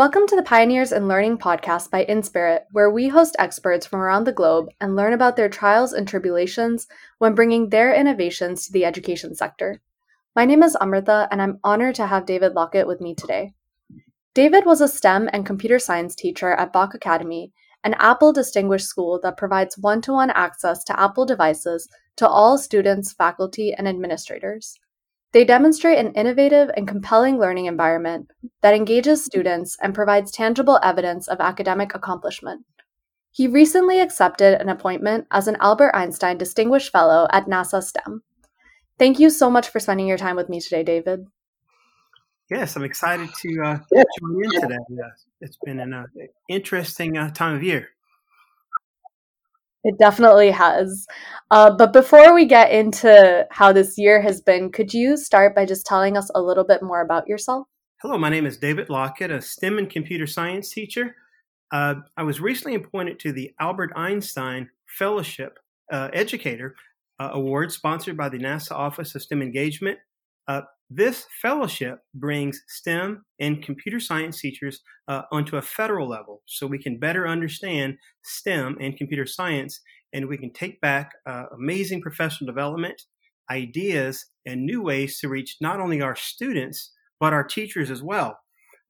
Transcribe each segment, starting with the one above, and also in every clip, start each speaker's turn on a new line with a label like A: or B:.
A: Welcome to the Pioneers in Learning podcast by Inspirit, where we host experts from around the globe and learn about their trials and tribulations when bringing their innovations to the education sector. My name is Amrita, and I'm honored to have David Lockett with me today. David was a STEM and computer science teacher at Bach Academy, an Apple distinguished school that provides one to one access to Apple devices to all students, faculty, and administrators. They demonstrate an innovative and compelling learning environment that engages students and provides tangible evidence of academic accomplishment. He recently accepted an appointment as an Albert Einstein Distinguished Fellow at NASA STEM. Thank you so much for spending your time with me today, David.
B: Yes, I'm excited to uh, join in today. it's been an uh, interesting uh, time of year.
A: It definitely has. Uh, but before we get into how this year has been, could you start by just telling us a little bit more about yourself?
B: Hello, my name is David Lockett, a STEM and computer science teacher. Uh, I was recently appointed to the Albert Einstein Fellowship uh, Educator uh, Award sponsored by the NASA Office of STEM Engagement. This fellowship brings STEM and computer science teachers uh, onto a federal level so we can better understand STEM and computer science and we can take back uh, amazing professional development, ideas, and new ways to reach not only our students, but our teachers as well.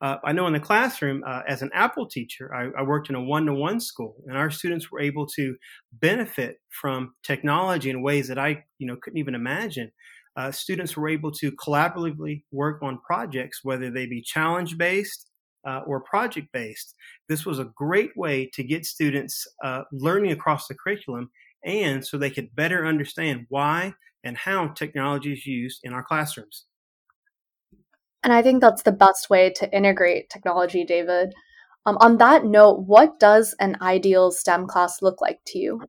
B: Uh, I know in the classroom, uh, as an Apple teacher, I, I worked in a one to one school, and our students were able to benefit from technology in ways that I you know, couldn't even imagine uh, students were able to collaboratively work on projects, whether they be challenge based uh, or project based. This was a great way to get students uh, learning across the curriculum and so they could better understand why and how technology is used in our classrooms.
A: And I think that's the best way to integrate technology, David. Um, on that note, what does an ideal STEM class look like to you?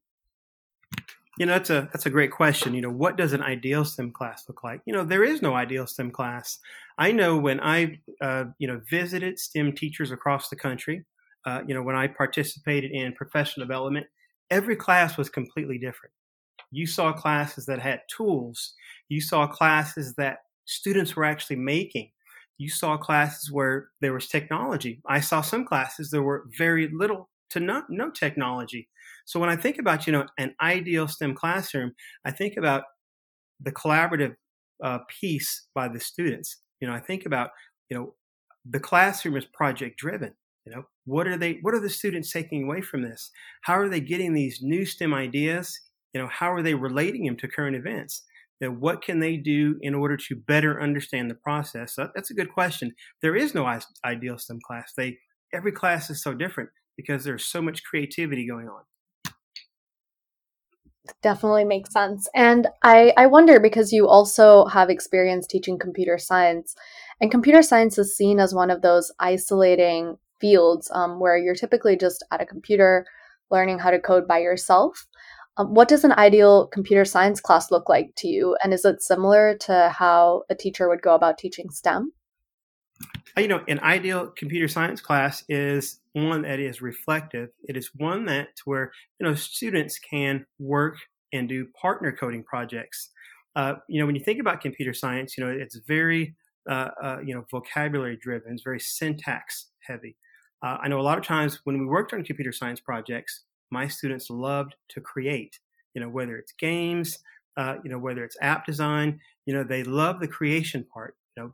B: You know, that's a that's a great question. You know, what does an ideal STEM class look like? You know, there is no ideal STEM class. I know when I, uh, you know, visited STEM teachers across the country. Uh, you know, when I participated in professional development, every class was completely different. You saw classes that had tools. You saw classes that students were actually making. You saw classes where there was technology. I saw some classes there were very little to no, no technology. So when I think about, you know, an ideal STEM classroom, I think about the collaborative uh, piece by the students. You know, I think about, you know, the classroom is project driven. You know, what are they, what are the students taking away from this? How are they getting these new STEM ideas? You know, how are they relating them to current events? You know, what can they do in order to better understand the process? So that's a good question. There is no ideal STEM class. They, every class is so different because there's so much creativity going on
A: definitely makes sense. And I, I wonder because you also have experience teaching computer science, and computer science is seen as one of those isolating fields um, where you're typically just at a computer learning how to code by yourself. Um, what does an ideal computer science class look like to you? And is it similar to how a teacher would go about teaching STEM?
B: You know, an ideal computer science class is one that is reflective. It is one that where you know students can work and do partner coding projects. Uh, you know, when you think about computer science, you know it's very uh, uh, you know vocabulary driven. It's very syntax heavy. Uh, I know a lot of times when we worked on computer science projects, my students loved to create. You know, whether it's games, uh, you know, whether it's app design, you know, they love the creation part. You know,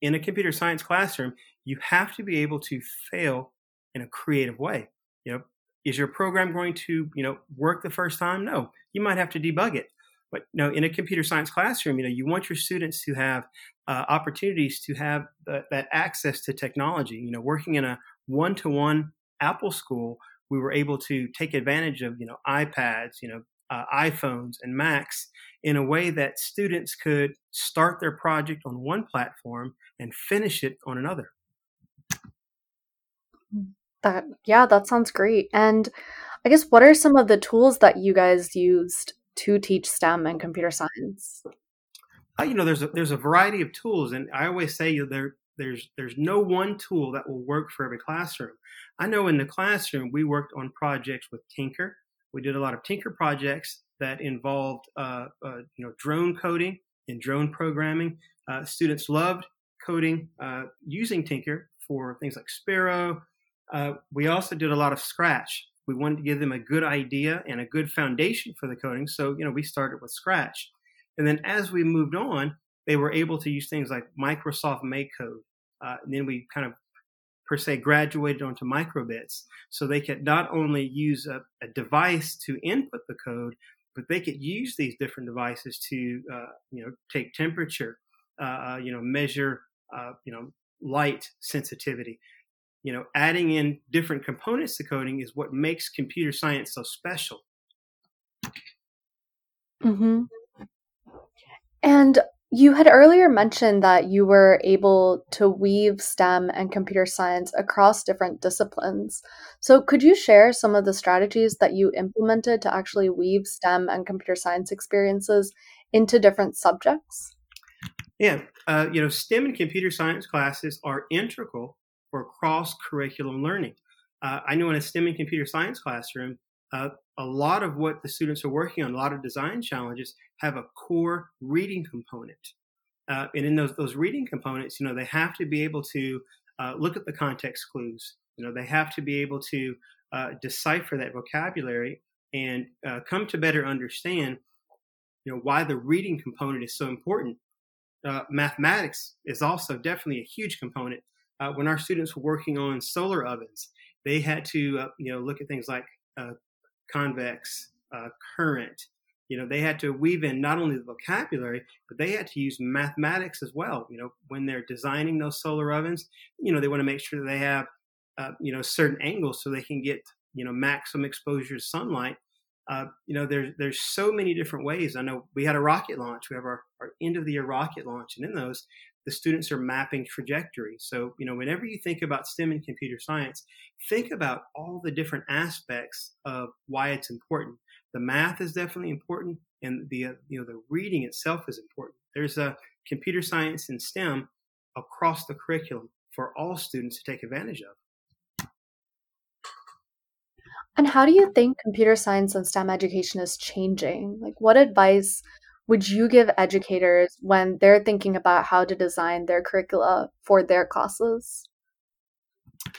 B: in a computer science classroom, you have to be able to fail in a creative way. You know, is your program going to, you know, work the first time? No. You might have to debug it. But you know, in a computer science classroom, you know, you want your students to have uh, opportunities to have the, that access to technology. You know, working in a one-to-one Apple school, we were able to take advantage of, you know, iPads, you know, uh, iPhones and Macs in a way that students could start their project on one platform and finish it on another.
A: That yeah, that sounds great. And I guess what are some of the tools that you guys used to teach STEM and computer science?
B: Uh, you know, there's a, there's a variety of tools, and I always say you know, there there's there's no one tool that will work for every classroom. I know in the classroom we worked on projects with Tynker. We did a lot of Tynker projects that involved uh, uh, you know drone coding and drone programming. Uh, students loved coding uh, using Tynker for things like Sparrow. Uh, we also did a lot of Scratch. We wanted to give them a good idea and a good foundation for the coding. So, you know, we started with Scratch. And then as we moved on, they were able to use things like Microsoft MakeCode. Uh, and then we kind of per se graduated onto microbits so they could not only use a, a, device to input the code but they could use these different devices to uh, you know take temperature uh, uh, you know measure uh, you know light sensitivity you know adding in different components to coding is what makes computer science so special
A: mm-hmm. and you had earlier mentioned that you were able to weave STEM and computer science across different disciplines. So, could you share some of the strategies that you implemented to actually weave STEM and computer science experiences into different subjects?
B: Yeah, uh, you know, STEM and computer science classes are integral for cross curriculum learning. Uh, I know in a STEM and computer science classroom, uh, a lot of what the students are working on, a lot of design challenges have a core reading component. Uh, and in those, those reading components, you know, they have to be able to uh, look at the context clues. You know, they have to be able to uh, decipher that vocabulary and uh, come to better understand, you know, why the reading component is so important. Uh, mathematics is also definitely a huge component. when our students were working on solar ovens, they had to, you know, look at things like convex, uh, current. You know, they had to weave in not only the vocabulary, but they had to use mathematics as well. You know, when they're designing those solar ovens, you know, they want to make sure that they have, uh, you know, certain angles so they can get, you know, maximum exposure to sunlight. Uh, you know, there's there's so many different ways. I know we had a rocket launch. We have our, our end of the year rocket launch, and in those, the students are mapping trajectory. So, you know, whenever you think about STEM and computer science, think about all the different aspects of why it's important. The math is definitely important, and the uh, you know the reading itself is important. There's a computer science and STEM across the curriculum for all students to take advantage of.
A: And how do you think computer science and STEM education is changing? Like, what advice would you give educators when they're thinking about how to design their curricula for their classes?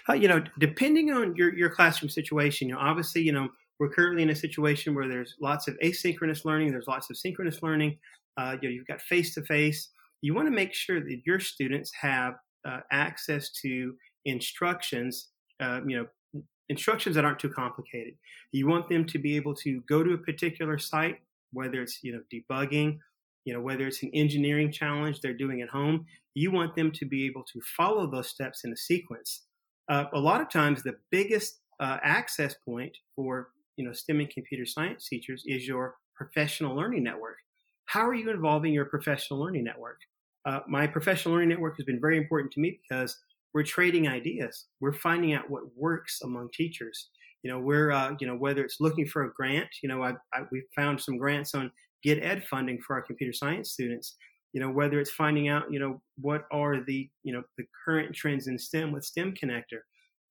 B: Uh, you know, depending on your, your classroom situation, you know, obviously, you know, we're currently in a situation where there's lots of asynchronous learning, there's lots of synchronous learning. Uh, you know, you've got face to face. You want to make sure that your students have uh, access to instructions, uh, you know, instructions that aren't too complicated. You want them to be able to go to a particular site, whether it's you know debugging, you know whether it's an engineering challenge they're doing at home. You want them to be able to follow those steps in a sequence. Uh, a lot of times, the biggest uh, access point for you know STEM and computer science teachers is your professional learning network. How are you involving your professional learning network? Uh, my professional learning network has been very important to me because we're trading ideas. We're finding out what works among teachers. You know, we're uh, you know whether it's looking for a grant. You know, I, I, we found some grants on GetEdFunding for our computer science students. You know, whether it's finding out you know what are the you know the current trends in STEM with STEMconnector.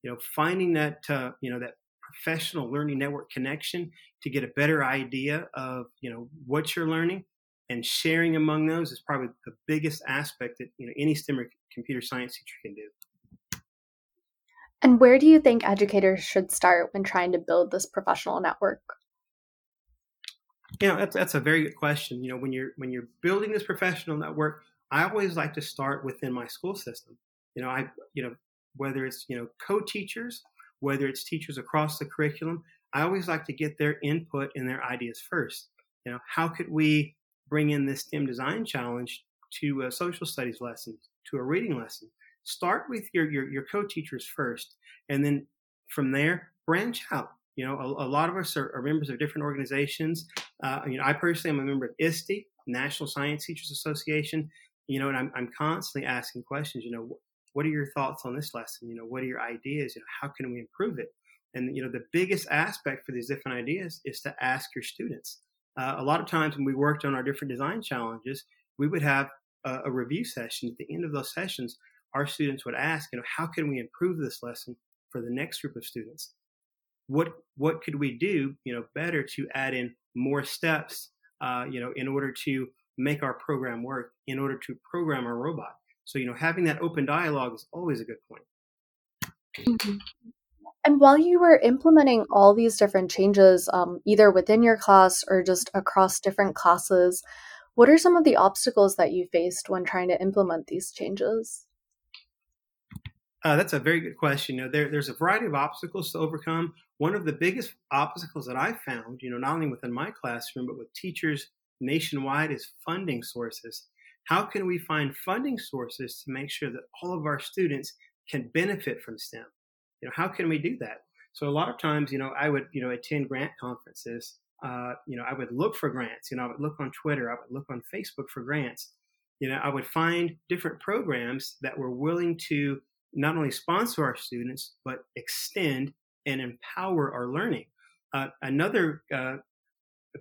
B: You know, finding that uh, you know that professional learning network connection to get a better idea of you know what you're learning and sharing among those is probably the biggest aspect that you know any STEM or computer science teacher can do.
A: And where do you think educators should start when trying to build this professional network?
B: You know, that's that's a very good question. You know, when you're when you're building this professional network, I always like to start within my school system. You know, I you know whether it's you know co-teachers, whether it's teachers across the curriculum, I always like to get their input and their ideas first. You know, how could we bring in this STEM design challenge to a social studies lesson, to a reading lesson? Start with your, your, your co-teachers first, and then from there, branch out. You know, a, a lot of us are, are, members of different organizations. Uh, you know, I personally am a member of ISTE, National Science Teachers Association. You know, and I'm, I'm constantly asking questions. You know, what are your thoughts on this lesson? You know, what are your ideas? You know, how can we improve it? And you know, the biggest aspect for these different ideas is to ask your students. Uh, a lot of times when we worked on our different design challenges, we would have a, a review session. At the end of those sessions, our students would ask, you know, how can we improve this lesson for the next group of students? What what could we do, you know, better to add in more steps, uh, you know, in order to make our program work, in order to program our robot? So, you know, having that open dialogue is always a good point.
A: Mm-hmm. And while you were implementing all these different changes, um, either within your class or just across different classes, what are some of the obstacles that you faced when trying to implement these changes?
B: Uh, that's a very good question. You know, there, there's a variety of obstacles to overcome. One of the biggest obstacles that I found, you know, not only within my classroom but with teachers nationwide, is funding sources. How can we find funding sources to make sure that all of our students can benefit from STEM? You know, how can we do that? So a lot of times, you know, I would, you know, attend grant conferences. Uh, you know, I would look for grants. You know, I would look on Twitter. I would look on Facebook for grants. You know, I would find different programs that were willing to not only sponsor our students, but extend and empower our learning. Uh, another uh,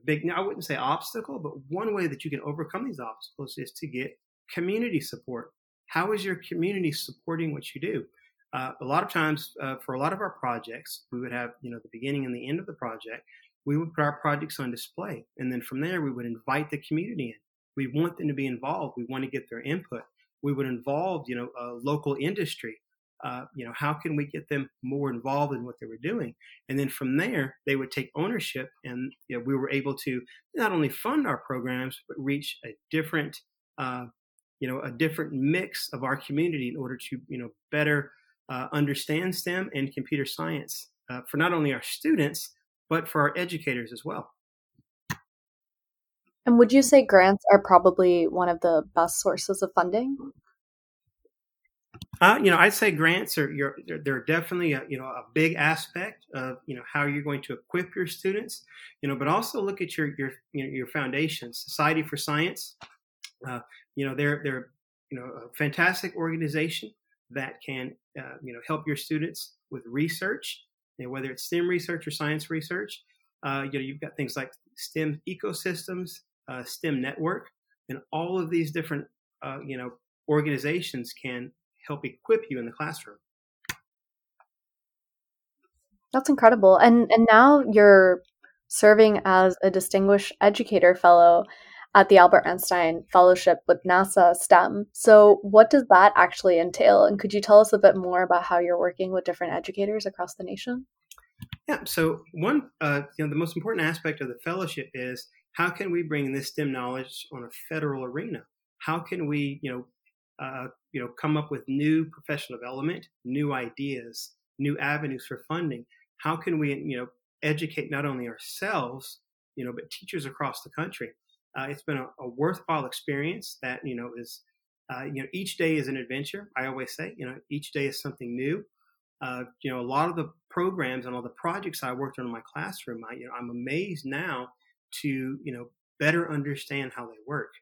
B: big, I wouldn't say obstacle, but one way that you can overcome these obstacles is to get community support. How is your community supporting what you do? Uh, a lot of times, uh, for a lot of our projects, we would have, you know, the beginning and the end of the project. We would put our projects on display, and then from there, we would invite the community in. We want them to be involved. We want to get their input we would involve, you know, local industry. Uh, you know, how can we get them more involved in what they were doing? And then from there, they would take ownership, and you know, we were able to not only fund our programs but reach a different, uh, you know, a different mix of our community in order to, you know, better uh, understand STEM and computer science uh, for not only our students but for our educators as well.
A: And would you say grants are probably one of the best sources of funding?
B: Uh, you know, I'd say grants are they're, they're definitely a, you know a big aspect of you know how you're going to equip your students. You know, but also look at your your you know, your foundation, Society for Science. Uh, you know, they're they're you know a fantastic organization that can uh, you know help your students with research, you know, whether it's STEM research or science research. Uh, you know, you've got things like STEM ecosystems, uh, STEM network, and all of these different uh, you know organizations can help equip you in the classroom.
A: That's incredible. And and now you're serving as a distinguished educator fellow at the Albert Einstein Fellowship with NASA STEM. So, what does that actually entail? And could you tell us a bit more about how you're working with different educators across the nation?
B: Yeah. So, one, uh, you know, the most important aspect of the fellowship is how can we bring this STEM knowledge on a federal arena? How can we, you know, uh, you know, come up with new professional development, new ideas, new avenues for funding? How can we, you know, educate not only ourselves, you know, but teachers across the country? Uh, it's been a, a, worthwhile experience that you know is, uh, you know, each day is an adventure. I always say, you know, each day is something new. Uh, you know, a lot of the programs and all the projects I worked on in my classroom, I, you know, I'm amazed now to you know better understand how they work,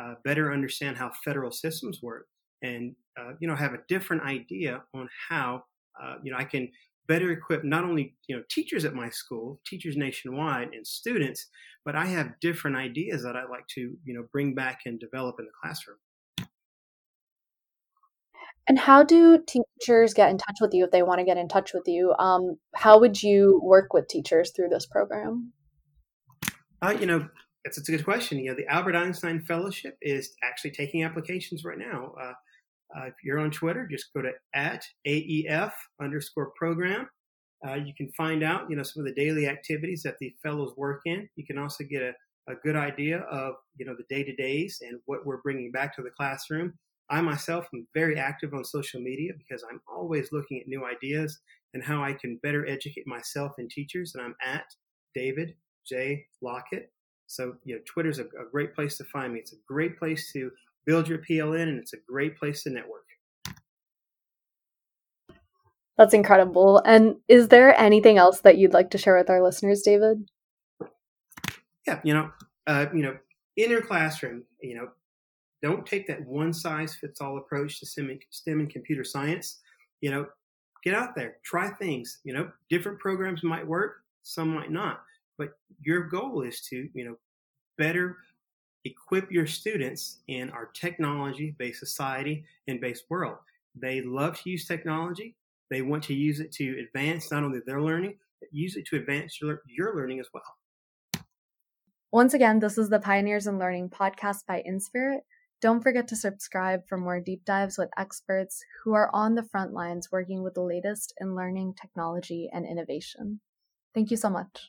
B: uh, better understand how federal systems work, and uh, you know have a different idea on how uh, you know I can better equip not only you know teachers at my school, teachers nationwide, and students, but I have different ideas that I'd like to you know bring back and develop in the classroom.
A: And how do teachers get in touch with you if they want to get in touch with you? Um, how would you work with teachers through this program?
B: Uh, you know, it's, a good question. You know, the Albert Einstein Fellowship is actually taking applications right now. Uh, uh, if you're on Twitter, just go to at AEF underscore program. Uh, you can find out, you know, some of the daily activities that the fellows work in. You can also get a, a good idea of, you know, the day to days and what we're bringing back to the classroom. I myself am very active on social media because I'm always looking at new ideas and how I can better educate myself and teachers. And I'm at David J. Lockett. So, you know, Twitter's a, a great place to find me. It's a great place to build your PLN, and it's a great place to network.
A: That's incredible. And is there anything else that you'd like to share with our listeners, David?
B: Yeah, you know, uh, you know, in your classroom, you know, don't take that one size fits all approach to STEM and, STEM and computer science. You know, get out there, try things. You know, different programs might work, some might not. But your goal is to, you know, better equip your students in our technology based society and based world. They love to use technology. They want to use it to advance not only their learning, but use it to advance your, your learning as well.
A: Once again, this is the Pioneers in Learning podcast by InSpirit. Don't forget to subscribe for more deep dives with experts who are on the front lines working with the latest in learning, technology, and innovation. Thank you so much.